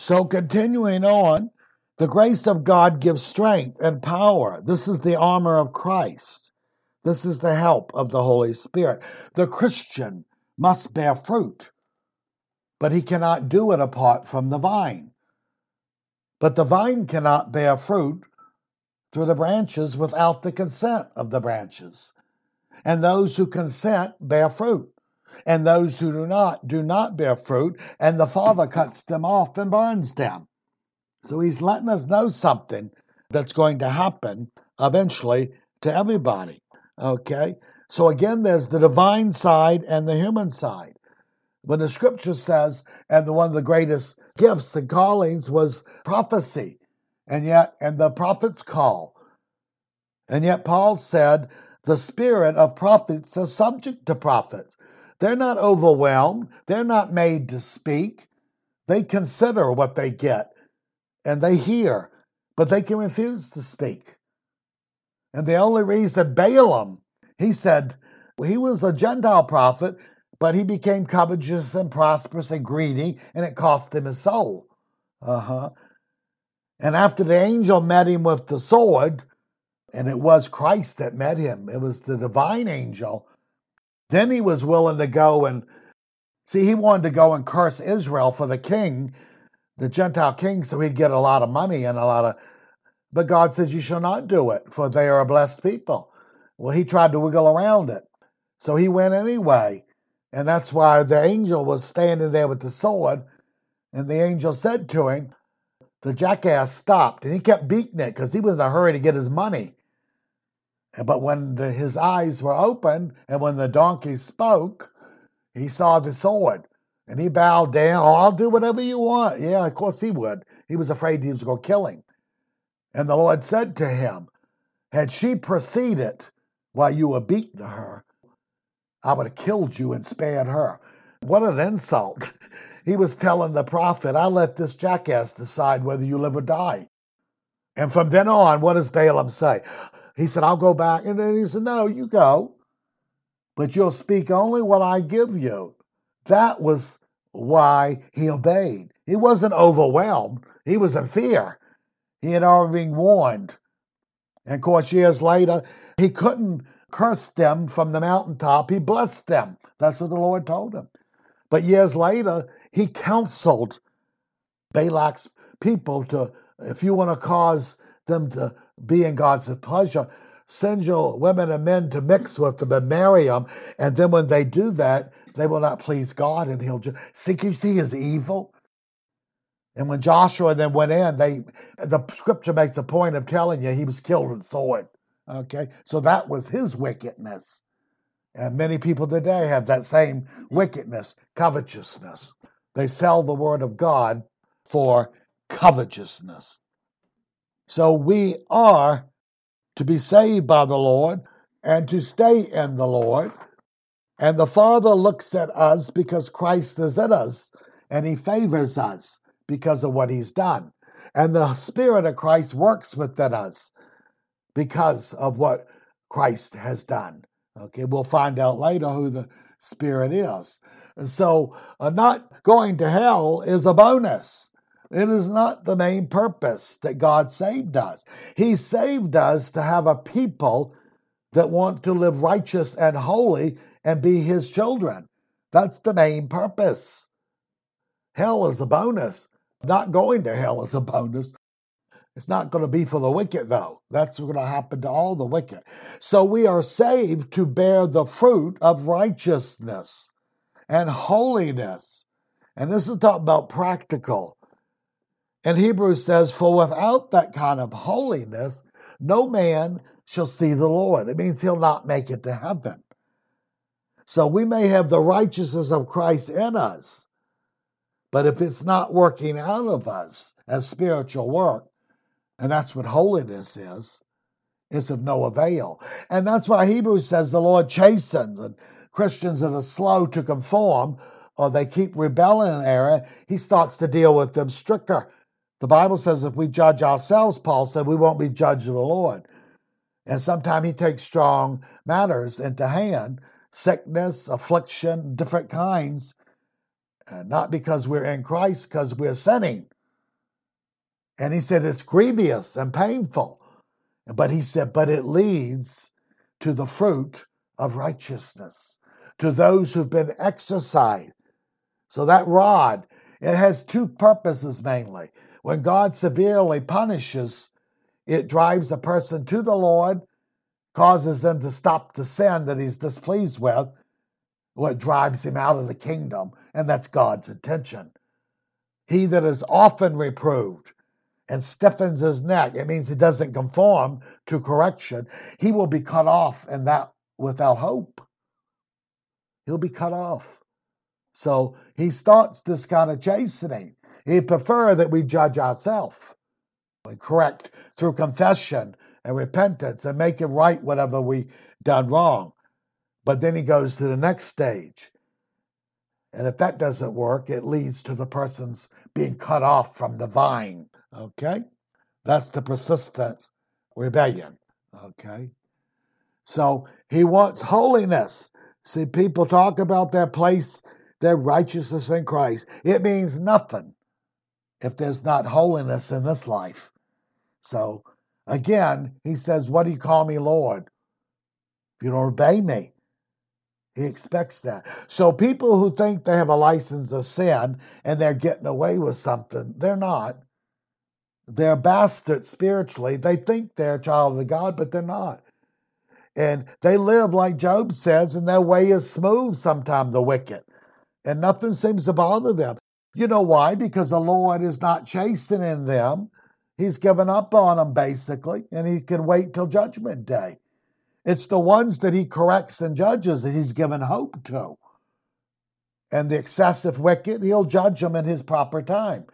So, continuing on, the grace of God gives strength and power. This is the armor of Christ. This is the help of the Holy Spirit. The Christian must bear fruit, but he cannot do it apart from the vine. But the vine cannot bear fruit through the branches without the consent of the branches. And those who consent bear fruit. And those who do not do not bear fruit, and the Father cuts them off and burns them. So he's letting us know something that's going to happen eventually to everybody. Okay? So again, there's the divine side and the human side. When the scripture says, and the, one of the greatest gifts and callings was prophecy, and yet, and the prophets call. And yet, Paul said, the spirit of prophets is subject to prophets. They're not overwhelmed, they're not made to speak. They consider what they get and they hear, but they can refuse to speak. And the only reason Balaam, he said, he was a Gentile prophet, but he became covetous and prosperous and greedy, and it cost him his soul. Uh huh. And after the angel met him with the sword, and it was Christ that met him, it was the divine angel, then he was willing to go and see, he wanted to go and curse Israel for the king, the Gentile king, so he'd get a lot of money and a lot of. But God says, You shall not do it, for they are a blessed people. Well, he tried to wiggle around it. So he went anyway. And that's why the angel was standing there with the sword. And the angel said to him, the jackass stopped and he kept beating it because he was in a hurry to get his money. But when the, his eyes were opened and when the donkey spoke, he saw the sword and he bowed down. Oh, I'll do whatever you want. Yeah, of course he would. He was afraid he was going to kill him. And the Lord said to him, Had she proceeded while you were beating her, I would have killed you and spared her. What an insult. He was telling the prophet, I let this jackass decide whether you live or die. And from then on, what does Balaam say? He said, I'll go back. And then he said, No, you go. But you'll speak only what I give you. That was why he obeyed. He wasn't overwhelmed, he was in fear. He had already been warned. And of course, years later, he couldn't curse them from the mountaintop. He blessed them. That's what the Lord told him. But years later, he counseled Balak's people to, if you want to cause them to be in God's pleasure, send your women and men to mix with them and marry them. And then when they do that, they will not please God and he'll just see, you see his evil? And when Joshua then went in, they the scripture makes a point of telling you he was killed with sword. Okay, so that was his wickedness. And many people today have that same wickedness, covetousness. They sell the word of God for covetousness. So we are to be saved by the Lord and to stay in the Lord. And the Father looks at us because Christ is in us and he favors us because of what he's done. And the Spirit of Christ works within us because of what Christ has done. Okay, we'll find out later who the Spirit is. And so, uh, not going to hell is a bonus. It is not the main purpose that God saved us. He saved us to have a people that want to live righteous and holy and be His children. That's the main purpose. Hell is a bonus. Not going to hell is a bonus. It's not going to be for the wicked, though. That's going to happen to all the wicked. So we are saved to bear the fruit of righteousness and holiness. And this is talking about practical. And Hebrews says, For without that kind of holiness, no man shall see the Lord. It means he'll not make it to heaven. So we may have the righteousness of Christ in us, but if it's not working out of us as spiritual work, and that's what holiness is, it's of no avail. And that's why Hebrews says the Lord chastens and Christians that are slow to conform or they keep rebelling in error, he starts to deal with them stricter. The Bible says if we judge ourselves, Paul said, we won't be judged of the Lord. And sometimes he takes strong matters into hand sickness, affliction, different kinds, uh, not because we're in Christ, because we're sinning. And he said, It's grievous and painful. But he said, But it leads to the fruit of righteousness, to those who've been exercised. So that rod, it has two purposes mainly. When God severely punishes, it drives a person to the Lord, causes them to stop the sin that he's displeased with, what drives him out of the kingdom, and that's God's intention. He that is often reproved and stiffens his neck, it means he doesn't conform to correction, he will be cut off and that without hope. He'll be cut off. So he starts this kind of chastening. He'd prefer that we judge ourselves and correct through confession and repentance and make it right whatever we done wrong. But then he goes to the next stage. And if that doesn't work, it leads to the person's being cut off from the vine. Okay? That's the persistent rebellion. Okay? So he wants holiness. See, people talk about their place, their righteousness in Christ. It means nothing if there's not holiness in this life. So again, he says, What do you call me Lord? If you don't obey me. He expects that. So people who think they have a license to sin and they're getting away with something, they're not. They're bastards spiritually. They think they're a child of God, but they're not. And they live like Job says, and their way is smooth sometimes, the wicked. And nothing seems to bother them. You know why? Because the Lord is not chastening them. He's given up on them, basically, and he can wait till judgment day. It's the ones that he corrects and judges that he's given hope to. And the excessive wicked, he'll judge them in his proper time.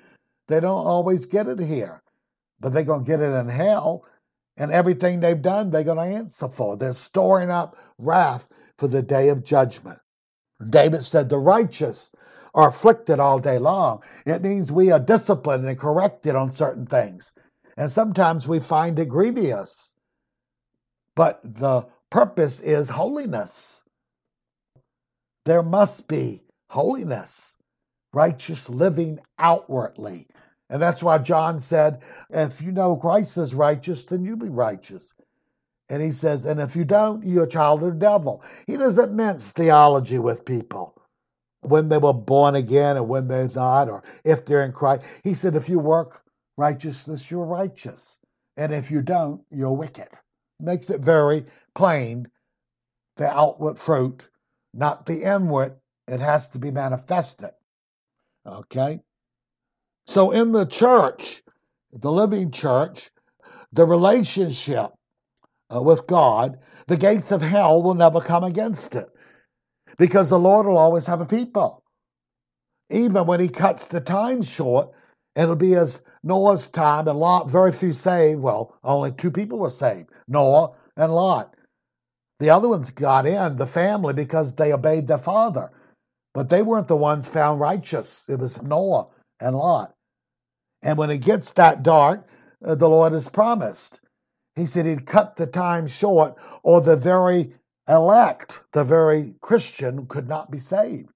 They don't always get it here, but they're going to get it in hell. And everything they've done, they're going to answer for. They're storing up wrath for the day of judgment. David said, The righteous are afflicted all day long. It means we are disciplined and corrected on certain things. And sometimes we find it grievous. But the purpose is holiness. There must be holiness, righteous living outwardly. And that's why John said, if you know Christ is righteous, then you be righteous. And he says, and if you don't, you're a child of the devil. He doesn't mince theology with people when they were born again and when they're not, or if they're in Christ. He said, if you work righteousness, you're righteous. And if you don't, you're wicked makes it very plain the outward fruit, not the inward. It has to be manifested. Okay? So in the church, the living church, the relationship uh, with God, the gates of hell will never come against it because the Lord will always have a people. Even when he cuts the time short, it'll be as Noah's time and Lot, very few saved. Well, only two people were saved Noah and Lot. The other ones got in, the family, because they obeyed their father. But they weren't the ones found righteous. It was Noah and Lot. And when it gets that dark, uh, the Lord has promised. He said he'd cut the time short, or the very elect, the very Christian, could not be saved.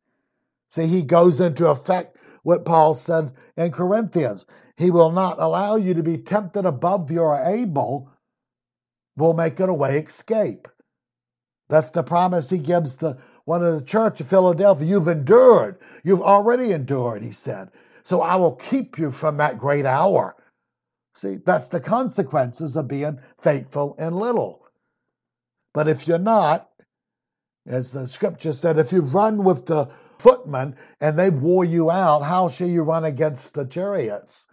See, he goes into effect what Paul said in Corinthians. He will not allow you to be tempted above your able, will make it a way escape. That's the promise he gives the one of the church of Philadelphia. You've endured. You've already endured, he said. So I will keep you from that great hour. See, that's the consequences of being faithful in little. But if you're not, as the scripture said, if you run with the footmen and they wore you out, how shall you run against the chariots?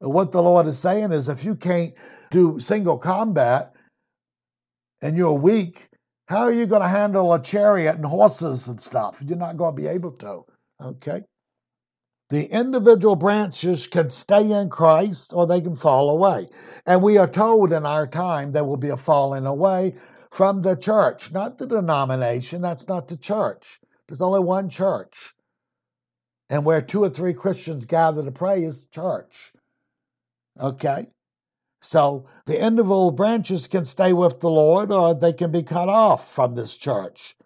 What the Lord is saying is if you can't do single combat, and you're weak, how are you going to handle a chariot and horses and stuff? You're not going to be able to. Okay? The individual branches can stay in Christ or they can fall away. And we are told in our time there will be a falling away from the church, not the denomination. That's not the church. There's only one church. And where two or three Christians gather to pray is church. Okay? So the individual branches can stay with the Lord or they can be cut off from this church.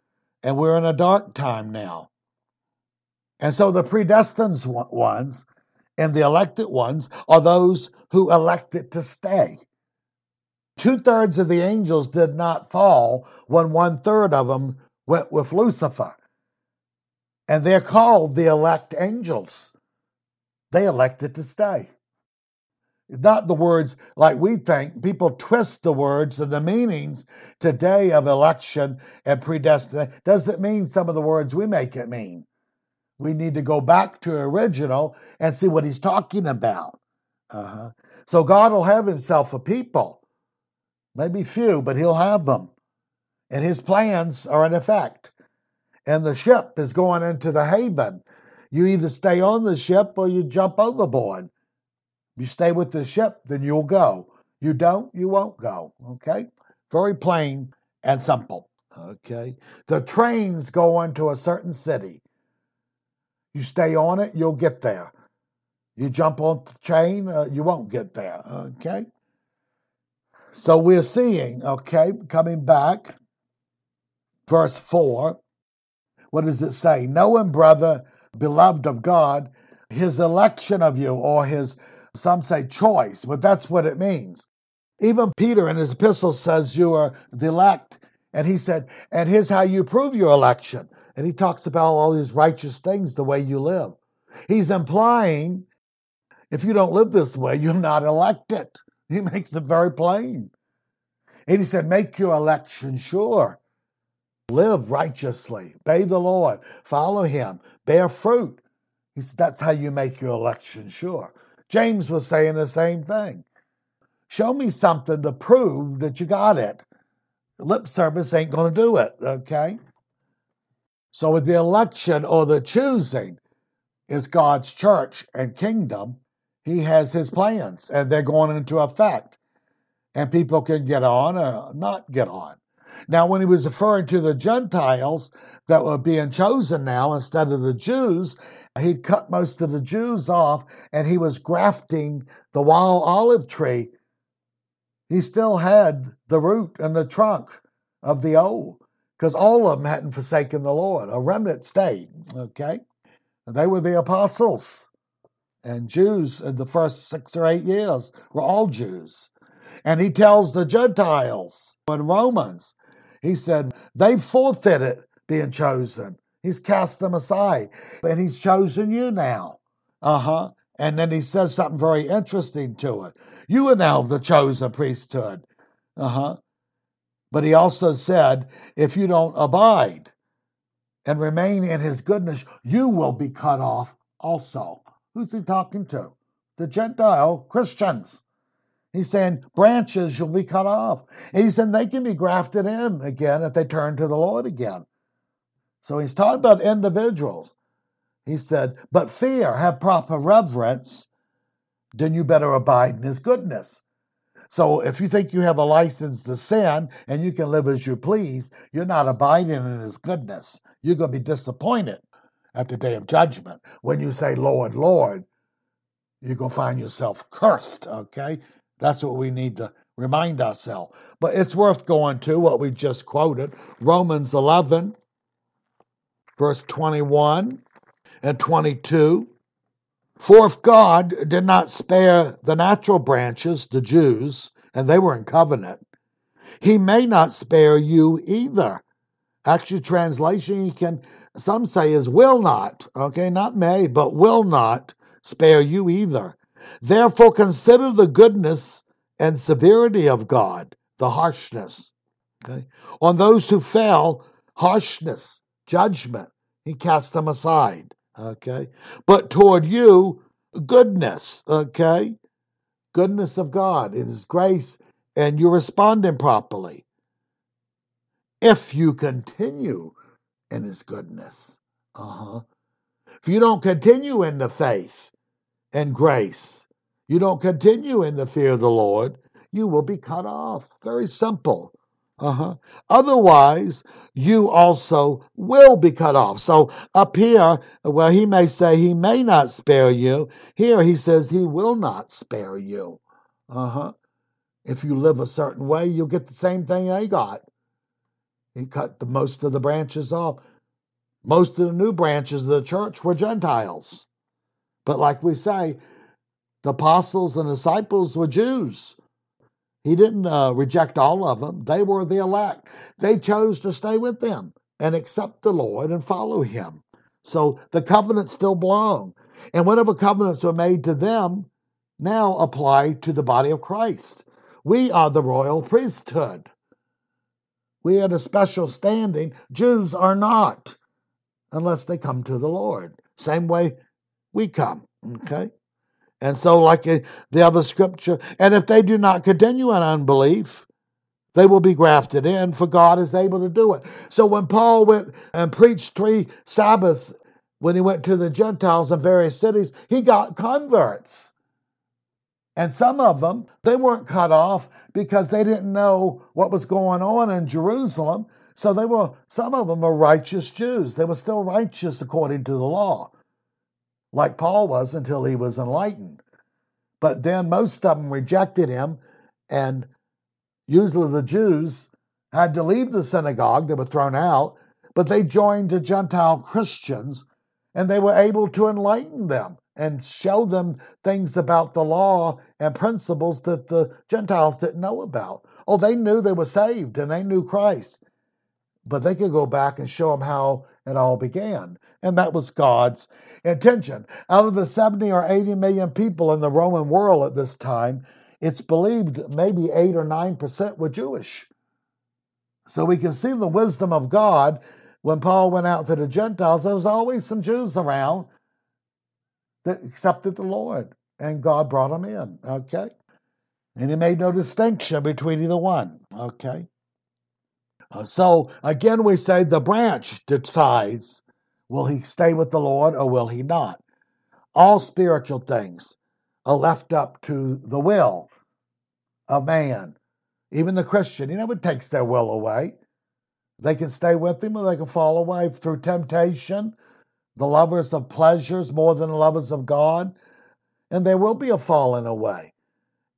And we're in a dark time now. And so the predestined ones, And the elected ones are those who elected to stay. Two thirds of the angels did not fall when one third of them went with Lucifer. And they're called the elect angels. They elected to stay. Not the words like we think. People twist the words and the meanings today of election and predestination. Does it mean some of the words we make it mean? We need to go back to original and see what he's talking about. Uh-huh. So God will have himself a people, maybe few, but he'll have them. And his plans are in effect. And the ship is going into the haven. You either stay on the ship or you jump overboard. You stay with the ship, then you'll go. You don't, you won't go. Okay? Very plain and simple. Okay? The trains go into a certain city. You stay on it, you'll get there. You jump on the train, uh, you won't get there. Okay? So we're seeing, okay, coming back, verse 4. What does it say? Knowing, brother, beloved of God, his election of you, or his some say choice, but that's what it means. Even Peter in his epistle says you are the elect. And he said, and here's how you prove your election. And he talks about all these righteous things, the way you live. He's implying if you don't live this way, you're not elected. He makes it very plain. And he said, make your election sure. Live righteously, obey the Lord, follow him, bear fruit. He said, that's how you make your election sure. James was saying the same thing. Show me something to prove that you got it. Lip service ain't going to do it, okay? So, with the election or the choosing is God's church and kingdom, He has His plans and they're going into effect. And people can get on or not get on. Now, when he was referring to the Gentiles that were being chosen now instead of the Jews, he'd cut most of the Jews off and he was grafting the wild olive tree. He still had the root and the trunk of the old because all of them hadn't forsaken the Lord. A remnant stayed, okay? They were the apostles. And Jews in the first six or eight years were all Jews. And he tells the Gentiles in Romans he said, They've forfeited being chosen. He's cast them aside, and he's chosen you now. Uh huh. And then he says something very interesting to it. You are now the chosen priesthood. Uh huh. But he also said, if you don't abide and remain in his goodness, you will be cut off also. Who's he talking to? The Gentile Christians. He's saying branches will be cut off. And he said they can be grafted in again if they turn to the Lord again. So he's talking about individuals. He said, but fear, have proper reverence, then you better abide in his goodness. So if you think you have a license to sin and you can live as you please, you're not abiding in his goodness. You're going to be disappointed at the day of judgment. When you say, Lord, Lord, you're going to find yourself cursed, okay? That's what we need to remind ourselves. But it's worth going to what we just quoted Romans 11, verse 21 and 22. For if God did not spare the natural branches, the Jews, and they were in covenant, he may not spare you either. Actual translation, he can, some say is will not, okay, not may, but will not spare you either. Therefore, consider the goodness and severity of God, the harshness. Okay? On those who fell, harshness, judgment. He cast them aside. Okay? But toward you, goodness. Okay? Goodness of God, His grace, and you're responding properly. If you continue in His goodness. Uh huh. If you don't continue in the faith and grace, you don't continue in the fear of the Lord, you will be cut off. Very simple. Uh-huh. Otherwise, you also will be cut off. So up here, where he may say he may not spare you, here he says he will not spare you. Uh-huh. If you live a certain way, you'll get the same thing they got. He cut the most of the branches off. Most of the new branches of the church were Gentiles. But like we say, the apostles and disciples were Jews. He didn't uh, reject all of them. They were the elect. They chose to stay with them and accept the Lord and follow him. So the covenants still belong. And whatever covenants were made to them now apply to the body of Christ. We are the royal priesthood. We had a special standing. Jews are not, unless they come to the Lord. Same way we come. Okay? And so, like uh, the other scripture, and if they do not continue in unbelief, they will be grafted in, for God is able to do it. So when Paul went and preached three Sabbaths when he went to the Gentiles in various cities, he got converts. And some of them, they weren't cut off because they didn't know what was going on in Jerusalem. So they were, some of them were righteous Jews. They were still righteous according to the law, like Paul was until he was enlightened. But then most of them rejected him and Usually the Jews had to leave the synagogue, they were thrown out, but they joined the Gentile Christians and they were able to enlighten them and show them things about the law and principles that the Gentiles didn't know about. Oh, they knew they were saved and they knew Christ, but they could go back and show them how it all began. And that was God's intention. Out of the 70 or 80 million people in the Roman world at this time, it's believed maybe 8 or 9% were Jewish. So we can see the wisdom of God when Paul went out to the Gentiles. There was always some Jews around that accepted the Lord, and God brought them in. Okay? And he made no distinction between either one. Okay? Uh, so again, we say the branch decides will he stay with the Lord or will he not? All spiritual things are left up to the will a man, even the Christian. He never takes their will away. They can stay with him or they can fall away through temptation, the lovers of pleasures more than the lovers of God. And there will be a falling away.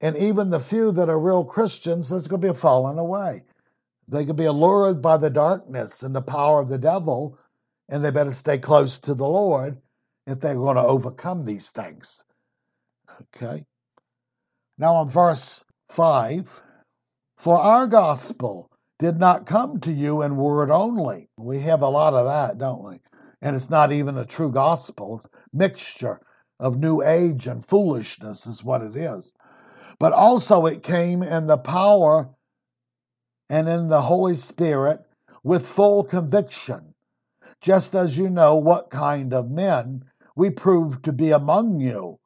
And even the few that are real Christians, there's going to be a falling away. They could be allured by the darkness and the power of the devil, and they better stay close to the Lord if they're going to overcome these things. Okay. Now, on verse 5 For our gospel did not come to you in word only. We have a lot of that, don't we? And it's not even a true gospel. It's mixture of new age and foolishness is what it is. But also it came in the power and in the Holy Spirit with full conviction, just as you know what kind of men we proved to be among you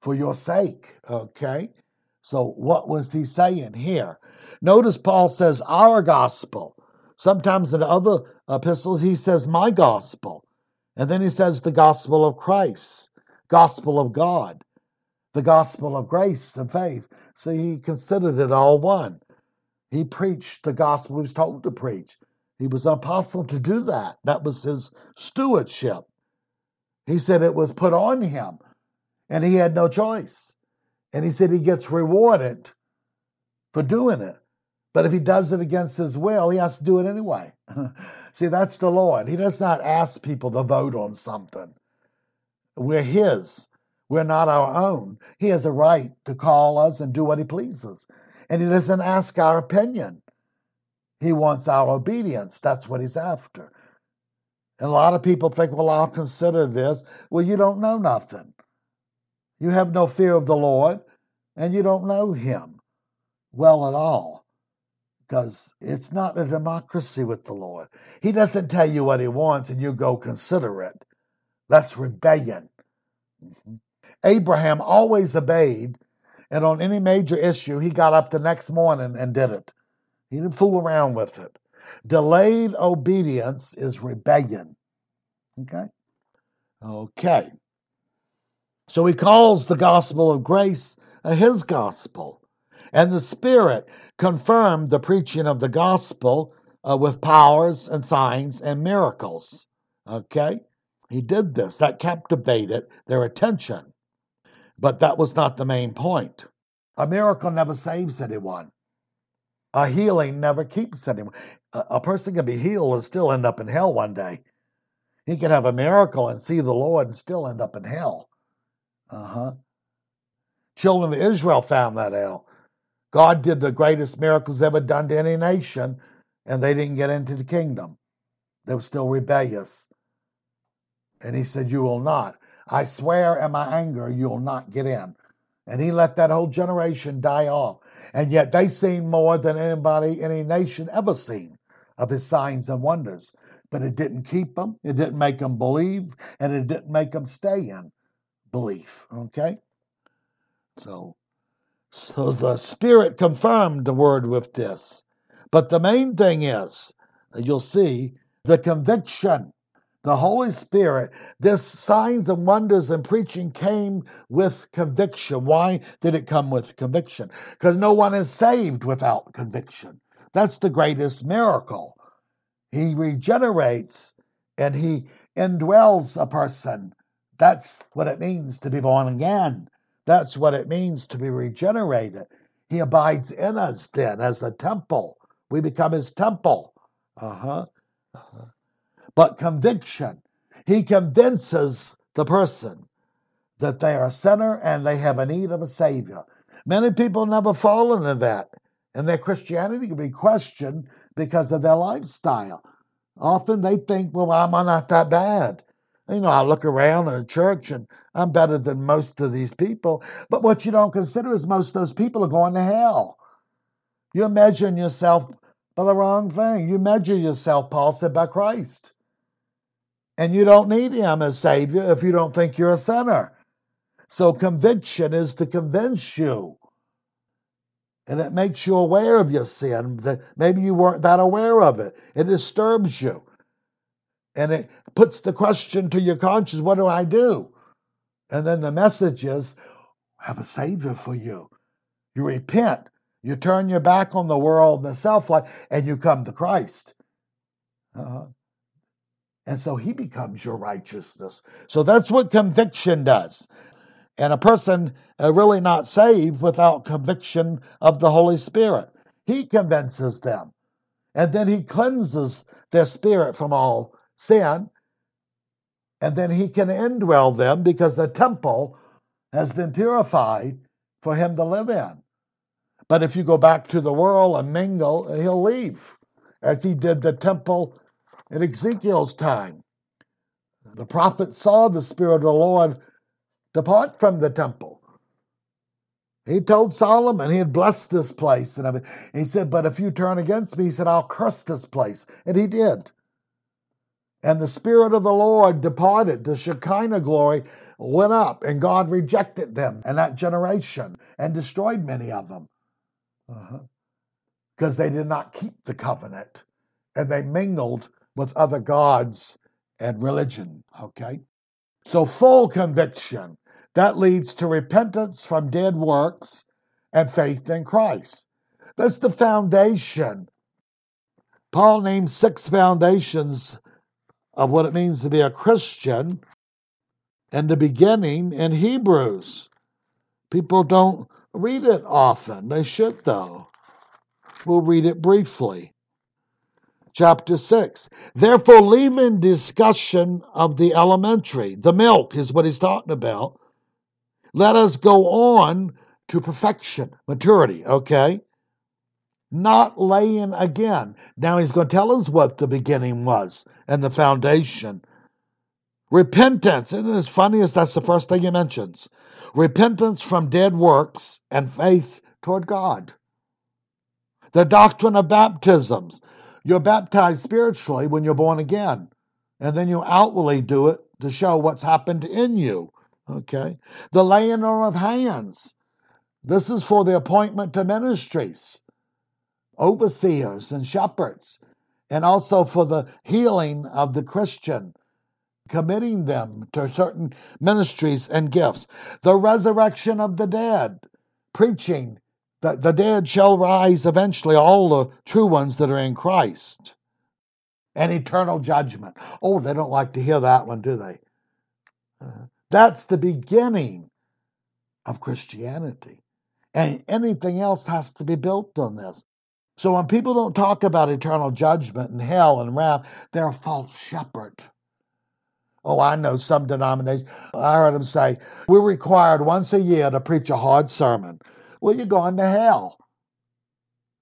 for your sake. Okay? So, what was he saying here? Notice Paul says, Our gospel. Sometimes in other epistles, he says, My gospel. And then he says, The gospel of Christ, gospel of God, the gospel of grace and faith. So, he considered it all one. He preached the gospel he was told to preach. He was an apostle to do that. That was his stewardship. He said it was put on him, and he had no choice. And he said he gets rewarded for doing it. But if he does it against his will, he has to do it anyway. See, that's the Lord. He does not ask people to vote on something. We're his. We're not our own. He has a right to call us and do what he pleases. And he doesn't ask our opinion. He wants our obedience. That's what he's after. And a lot of people think, well, I'll consider this. Well, you don't know nothing. You have no fear of the Lord, and you don't know Him well at all. Because it's not a democracy with the Lord. He doesn't tell you what He wants and you go consider it. That's rebellion. Mm-hmm. Abraham always obeyed, and on any major issue, he got up the next morning and did it. He didn't fool around with it. Delayed obedience is rebellion. Okay? Okay. So he calls the gospel of grace his gospel. And the Spirit confirmed the preaching of the gospel uh, with powers and signs and miracles. Okay? He did this. That captivated their attention. But that was not the main point. A miracle never saves anyone. A healing never keeps anyone. A, a person can be healed and still end up in hell one day. He can have a miracle and see the Lord and still end up in hell. Uh huh. Children of Israel found that out. God did the greatest miracles ever done to any nation, and they didn't get into the kingdom. They were still rebellious. And he said, You will not. I swear in my anger, you'll not get in. And he let that whole generation die off. And yet they seen more than anybody, any nation ever seen of his signs and wonders. But it didn't keep them, it didn't make them believe, and it didn't make them stay in belief. Okay? So, so the Spirit confirmed the word with this. But the main thing is, you'll see, the conviction. The Holy Spirit, this signs and wonders and preaching came with conviction. Why did it come with conviction? Because no one is saved without conviction. That's the greatest miracle. He regenerates and he indwells a person. That's what it means to be born again. That's what it means to be regenerated. He abides in us then as a temple. We become his temple. Uh-huh. uh-huh. But conviction, he convinces the person that they are a sinner and they have a need of a savior. Many people never fall into that, and their Christianity can be questioned because of their lifestyle. Often they think, well, I'm not that bad. You know, I look around in a church and I'm better than most of these people. But what you don't consider is most of those people are going to hell. You imagine yourself by the wrong thing. You measure yourself, Paul said, by Christ. And you don't need him as Savior if you don't think you're a sinner. So conviction is to convince you. And it makes you aware of your sin. That maybe you weren't that aware of it. It disturbs you. And it puts the question to your conscience, what do I do? And then the message is, have a Savior for you. You repent. You turn your back on the world the self life, and you come to Christ. Uh-huh. And so he becomes your righteousness. So that's what conviction does. And a person uh, really not saved without conviction of the Holy Spirit. He convinces them. And then he cleanses their spirit from all sin and then he can indwell them because the temple has been purified for him to live in. But if you go back to the world and mingle, he'll leave, as he did the temple in Ezekiel's time. The prophet saw the Spirit of the Lord depart from the temple. He told Solomon he had blessed this place and. He said, But if you turn against me, he said, I'll curse this place. And he did. And the Spirit of the Lord departed. The Shekinah glory went up, and God rejected them and that generation and destroyed many of them because uh-huh. they did not keep the covenant and they mingled with other gods and religion. Okay? So, full conviction that leads to repentance from dead works and faith in Christ. That's the foundation. Paul names six foundations of what it means to be a Christian and the beginning in Hebrews. People don't read it often. They should, though. We'll read it briefly. Chapter 6. Therefore, leaving discussion of the elementary, the milk is what he's talking about. Let us go on to perfection, maturity, okay? Not laying again. Now he's going to tell us what the beginning was and the foundation. Repentance, isn't it as funny as that's the first thing he mentions? Repentance from dead works and faith toward God. The doctrine of baptisms. You're baptized spiritually when you're born again, and then you outwardly do it to show what's happened in you. Okay? The laying on of hands. This is for the appointment to ministries overseers and shepherds, and also for the healing of the Christian, committing them to certain ministries and gifts. The resurrection of the dead, preaching that the dead shall rise eventually, all the true ones that are in Christ. And eternal judgment. Oh, they don't like to hear that one, do they? Uh, that's the beginning of Christianity. And anything else has to be built on this. So when people don't talk about eternal judgment and hell and wrath, they're a false shepherd. Oh, I know some denominations. I heard them say, we're required once a year to preach a hard sermon. Well, you're going to hell.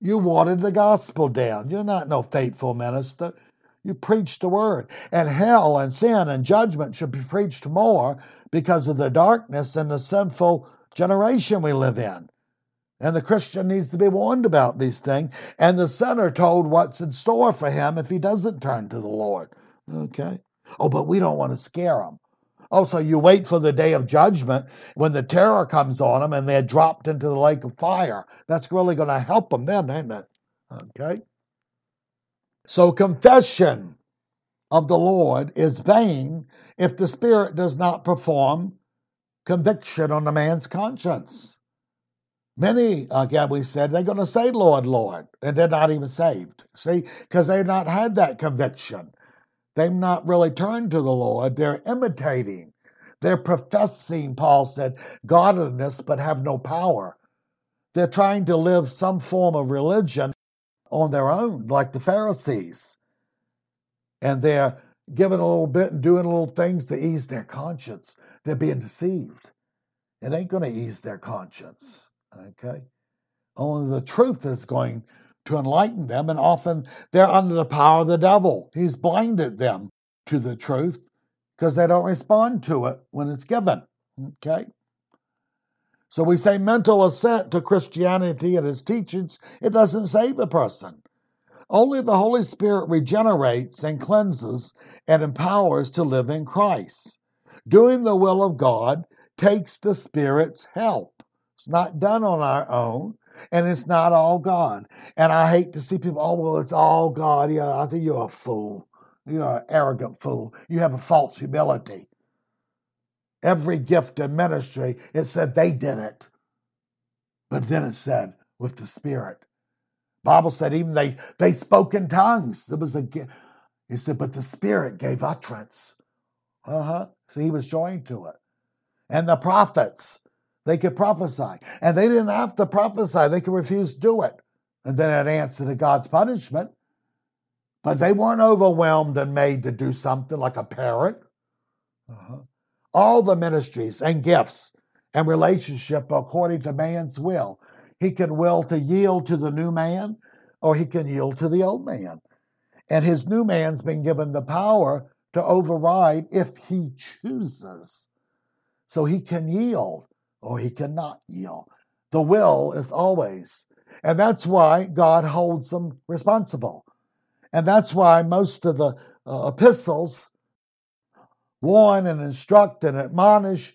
You watered the gospel down. You're not no faithful minister. You preach the word. And hell and sin and judgment should be preached more because of the darkness and the sinful generation we live in. And the Christian needs to be warned about these things, and the sinner told what's in store for him if he doesn't turn to the Lord. Okay? Oh, but we don't want to scare them. Oh, so you wait for the day of judgment when the terror comes on them and they're dropped into the lake of fire. That's really going to help them then, ain't it? Okay? So confession of the Lord is vain if the Spirit does not perform conviction on a man's conscience. Many, uh, again, we said, they're going to say, Lord, Lord, and they're not even saved. See, because they've not had that conviction. They've not really turned to the Lord. They're imitating. They're professing, Paul said, godliness, but have no power. They're trying to live some form of religion on their own, like the Pharisees. And they're giving a little bit and doing little things to ease their conscience. They're being deceived. It ain't going to ease their conscience. Okay? Only the truth is going to enlighten them, and often they're under the power of the devil. He's blinded them to the truth because they don't respond to it when it's given. Okay? So we say mental assent to Christianity and its teachings, it doesn't save a person. Only the Holy Spirit regenerates and cleanses and empowers to live in Christ. Doing the will of God takes the Spirit's help. It's not done on our own, and it's not all God. And I hate to see people, oh, well, it's all God. Yeah, I think you're a fool. You're an arrogant fool. You have a false humility. Every gift and ministry, it said they did it. But then it said, with the Spirit. Bible said even they they spoke in tongues. There was a he said, but the Spirit gave utterance. Uh-huh. So he was joined to it. And the prophets, they could prophesy. And they didn't have to prophesy, they could refuse to do it. And then it answered to God's punishment. But they weren't overwhelmed and made to do something like a parent. Uh-huh. All the ministries and gifts and relationship according to man's will. He can will to yield to the new man, or he can yield to the old man. And his new man's been given the power to override if he chooses. So he can yield or he cannot yield. The will is always. And that's why God holds them responsible. And that's why most of the uh, epistles warn and instruct and admonish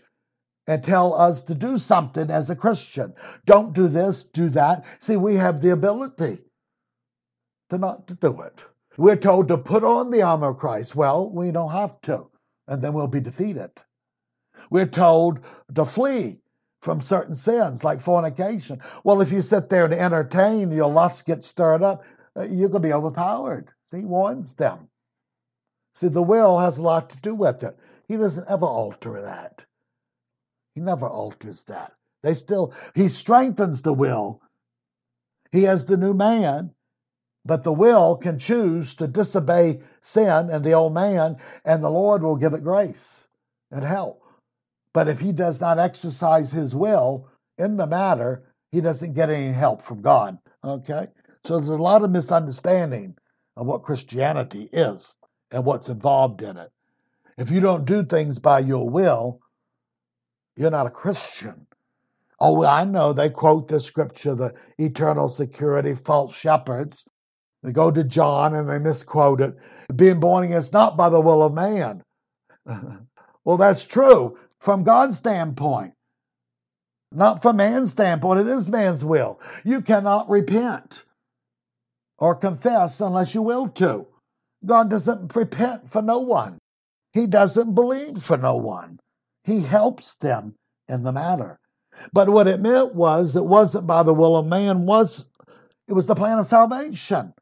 and tell us to do something as a Christian. Don't do this, do that. See, we have the ability to not to do it. We're told to put on the armor of Christ. Well, we don't have to, and then we'll be defeated. We're told to flee from certain sins like fornication. Well, if you sit there and entertain, your lust gets stirred up, uh, you're going to be overpowered. See, he warns them. See, the will has a lot to do with it. He doesn't ever alter that. He never alters that. They still, he strengthens the will. He has the new man, but the will can choose to disobey sin and the old man, and the Lord will give it grace and help. But if he does not exercise his will in the matter, he doesn't get any help from God. Okay? So there's a lot of misunderstanding of what Christianity is and what's involved in it. If you don't do things by your will, you're not a Christian. Oh, I know they quote the scripture, the eternal security, false shepherds. They go to John and they misquote it. Being born again is not by the will of man. well, that's true from God's standpoint. Not from man's standpoint, it is man's will. You cannot repent or confess unless you will to. God doesn't repent for no one. He doesn't believe for no one. He helps them in the matter. But what it meant was it wasn't by the will of man, was it was the plan of salvation.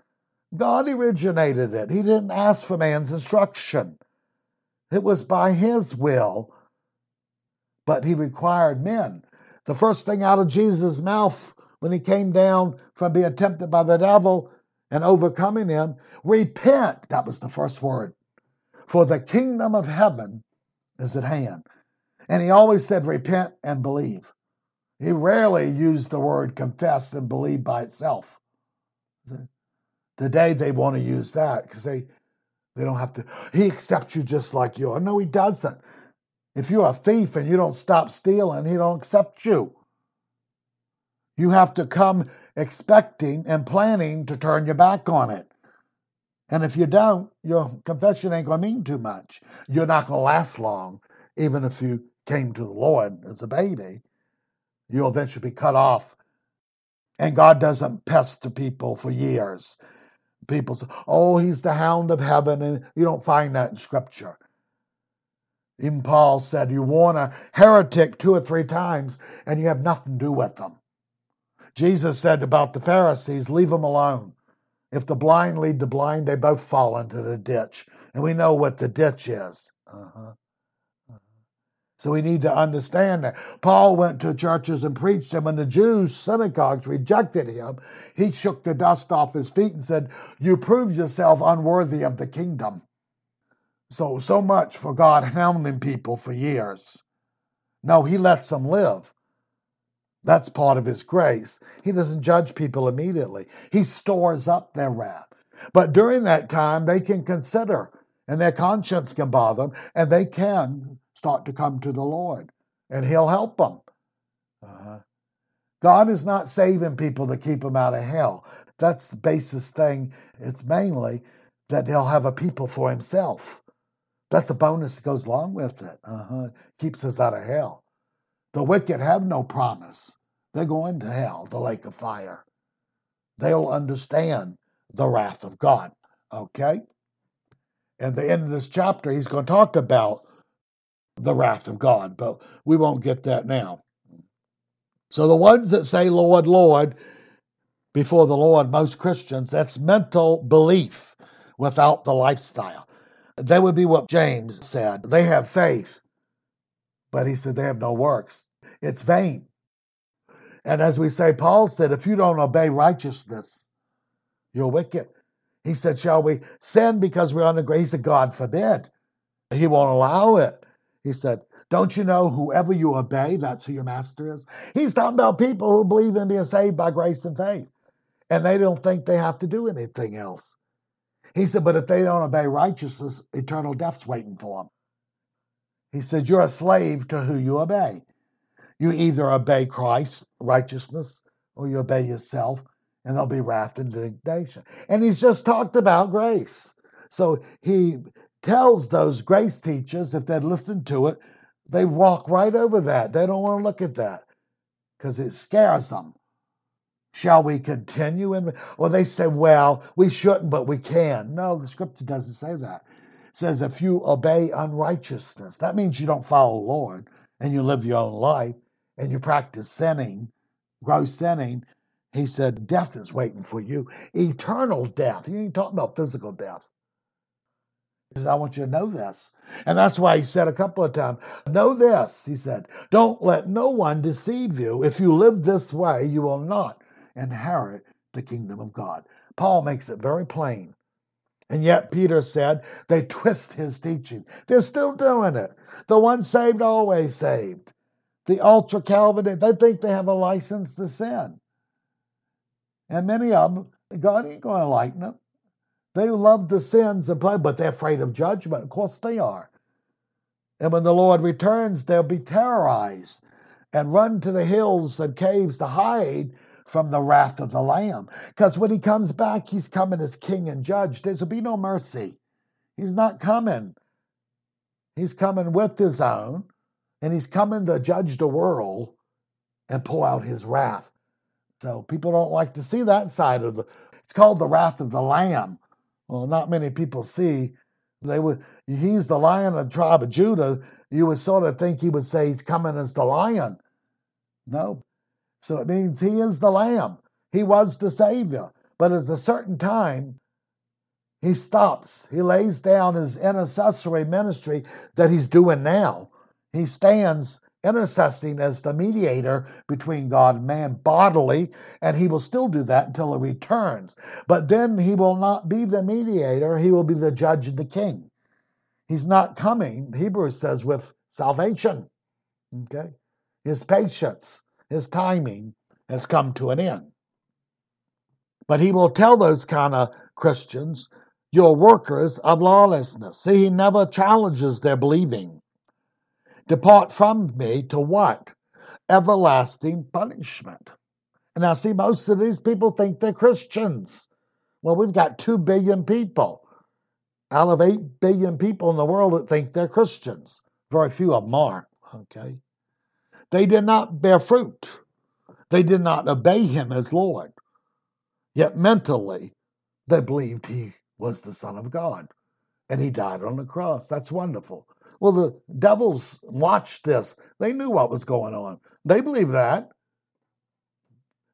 God originated it. He didn't ask for man's instruction. It was by his will, but he required men. The first thing out of Jesus' mouth when he came down from being tempted by the devil and overcoming him, repent. That was the first word. For the kingdom of heaven is at hand. And he always said, repent and believe. He rarely used the word confess and believe by itself. Today they want to use that because they they don't have to. He accepts you just like you are. No, he doesn't. If you're a thief and you don't stop stealing, he don't accept you. You have to come expecting and planning to turn your back on it. And if you don't, your confession ain't going to mean too much. You're not going to last long, even if you came to the Lord as a baby. You'll eventually be cut off. And God doesn't pester people for years. People say, oh, he's the hound of heaven, and you don't find that in Scripture. Even Paul said, you warn a heretic two or three times, and you have nothing to do with them. Jesus said about the Pharisees, leave them alone. If the blind lead the blind, they both fall into the ditch. And we know what the ditch is. Uh-huh. So we need to understand that. Paul went to churches and preached, and when the Jews' synagogues rejected him, he shook the dust off his feet and said, You prove yourself unworthy of the kingdom. So, so much for God hounding people for years. No, he lets them live. That's part of his grace. He doesn't judge people immediately, he stores up their wrath. But during that time, they can consider, and their conscience can bother them, and they can start to come to the Lord, and He'll help them. Uh-huh. God is not saving people to keep them out of hell. That's the basis thing. It's mainly that He'll have a people for Himself. That's a bonus that goes along with it. Uh-huh. Keeps us out of hell. The wicked have no promise. They're going to hell, the lake of fire. They'll understand the wrath of God. Okay? At the end of this chapter, he's going to talk about the wrath of God, but we won't get that now. So the ones that say, Lord, Lord, before the Lord, most Christians, that's mental belief without the lifestyle. That would be what James said. They have faith, but he said they have no works. It's vain. And as we say, Paul said, if you don't obey righteousness, you're wicked. He said, Shall we sin because we're under grace? He said, God forbid. He won't allow it. He said, Don't you know whoever you obey, that's who your master is? He's talking about people who believe in being saved by grace and faith, and they don't think they have to do anything else. He said, But if they don't obey righteousness, eternal death's waiting for them. He said, You're a slave to who you obey. You either obey Christ's righteousness or you obey yourself, and there'll be wrath and indignation. And he's just talked about grace. So he tells those grace teachers, if they'd listened to it, they walk right over that. They don't want to look at that because it scares them. Shall we continue? In, or they say, well, we shouldn't, but we can. No, the scripture doesn't say that. It says, if you obey unrighteousness, that means you don't follow the Lord and you live your own life and you practice sinning, gross sinning. He said, death is waiting for you. Eternal death. He ain't talking about physical death. He says, I want you to know this. And that's why he said a couple of times, Know this, he said, don't let no one deceive you. If you live this way, you will not inherit the kingdom of God. Paul makes it very plain. And yet, Peter said they twist his teaching. They're still doing it. The one saved, always saved. The ultra Calvinist, they think they have a license to sin. And many of them, God ain't going to lighten them. They love the sins and play, but they're afraid of judgment. Of course they are. And when the Lord returns, they'll be terrorized and run to the hills and caves to hide from the wrath of the Lamb. Because when he comes back, he's coming as king and judge. There'll be no mercy. He's not coming. He's coming with his own, and he's coming to judge the world and pour out his wrath. So people don't like to see that side of the. It's called the wrath of the Lamb well, not many people see. They would. He's the lion of the tribe of Judah. You would sort of think he would say he's coming as the lion. No. So it means he is the lamb. He was the savior. But at a certain time, he stops. He lays down his intercessory ministry that he's doing now. He stands intercessing as the mediator between God and man bodily, and he will still do that until he returns. But then he will not be the mediator, he will be the judge and the king. He's not coming, Hebrews says, with salvation. Okay? His patience, his timing has come to an end. But he will tell those kind of Christians, you're workers of lawlessness. See, he never challenges their believing. Depart from me to what? Everlasting punishment. And now, see, most of these people think they're Christians. Well, we've got 2 billion people out of 8 billion people in the world that think they're Christians. Very few of them are, okay? They did not bear fruit. They did not obey him as Lord. Yet mentally, they believed he was the Son of God and he died on the cross. That's wonderful. Well, the devils watched this. They knew what was going on. They believe that,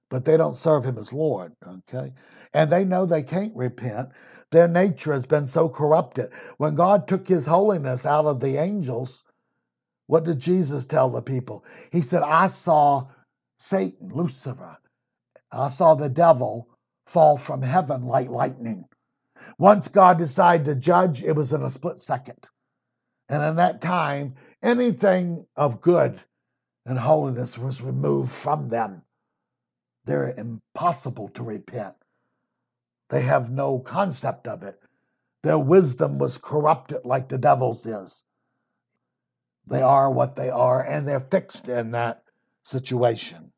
but they don't serve him as Lord, okay? And they know they can't repent. Their nature has been so corrupted. When God took his holiness out of the angels, what did Jesus tell the people? He said, I saw Satan, Lucifer, I saw the devil fall from heaven like lightning. Once God decided to judge, it was in a split second. And in that time, anything of good and holiness was removed from them. They're impossible to repent. They have no concept of it. Their wisdom was corrupted like the devil's is. They are what they are, and they're fixed in that situation.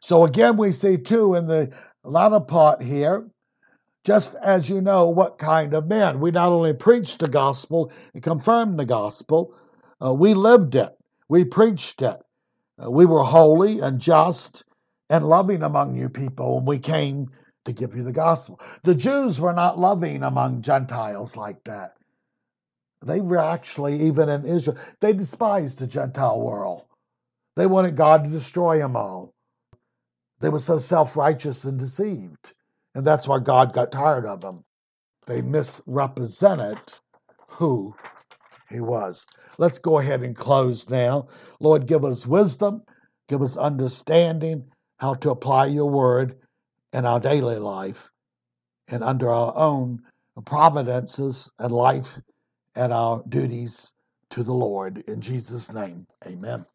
So again, we see too in the latter part here, just as you know what kind of men. We not only preached the gospel and confirmed the gospel, uh, we lived it, we preached it. Uh, we were holy and just and loving among you people when we came to give you the gospel. The Jews were not loving among Gentiles like that. They were actually, even in Israel, they despised the Gentile world. They wanted God to destroy them all. They were so self righteous and deceived. And that's why God got tired of them. They misrepresented who he was. Let's go ahead and close now. Lord, give us wisdom, give us understanding how to apply your word in our daily life and under our own providences and life and our duties to the Lord. In Jesus' name, amen.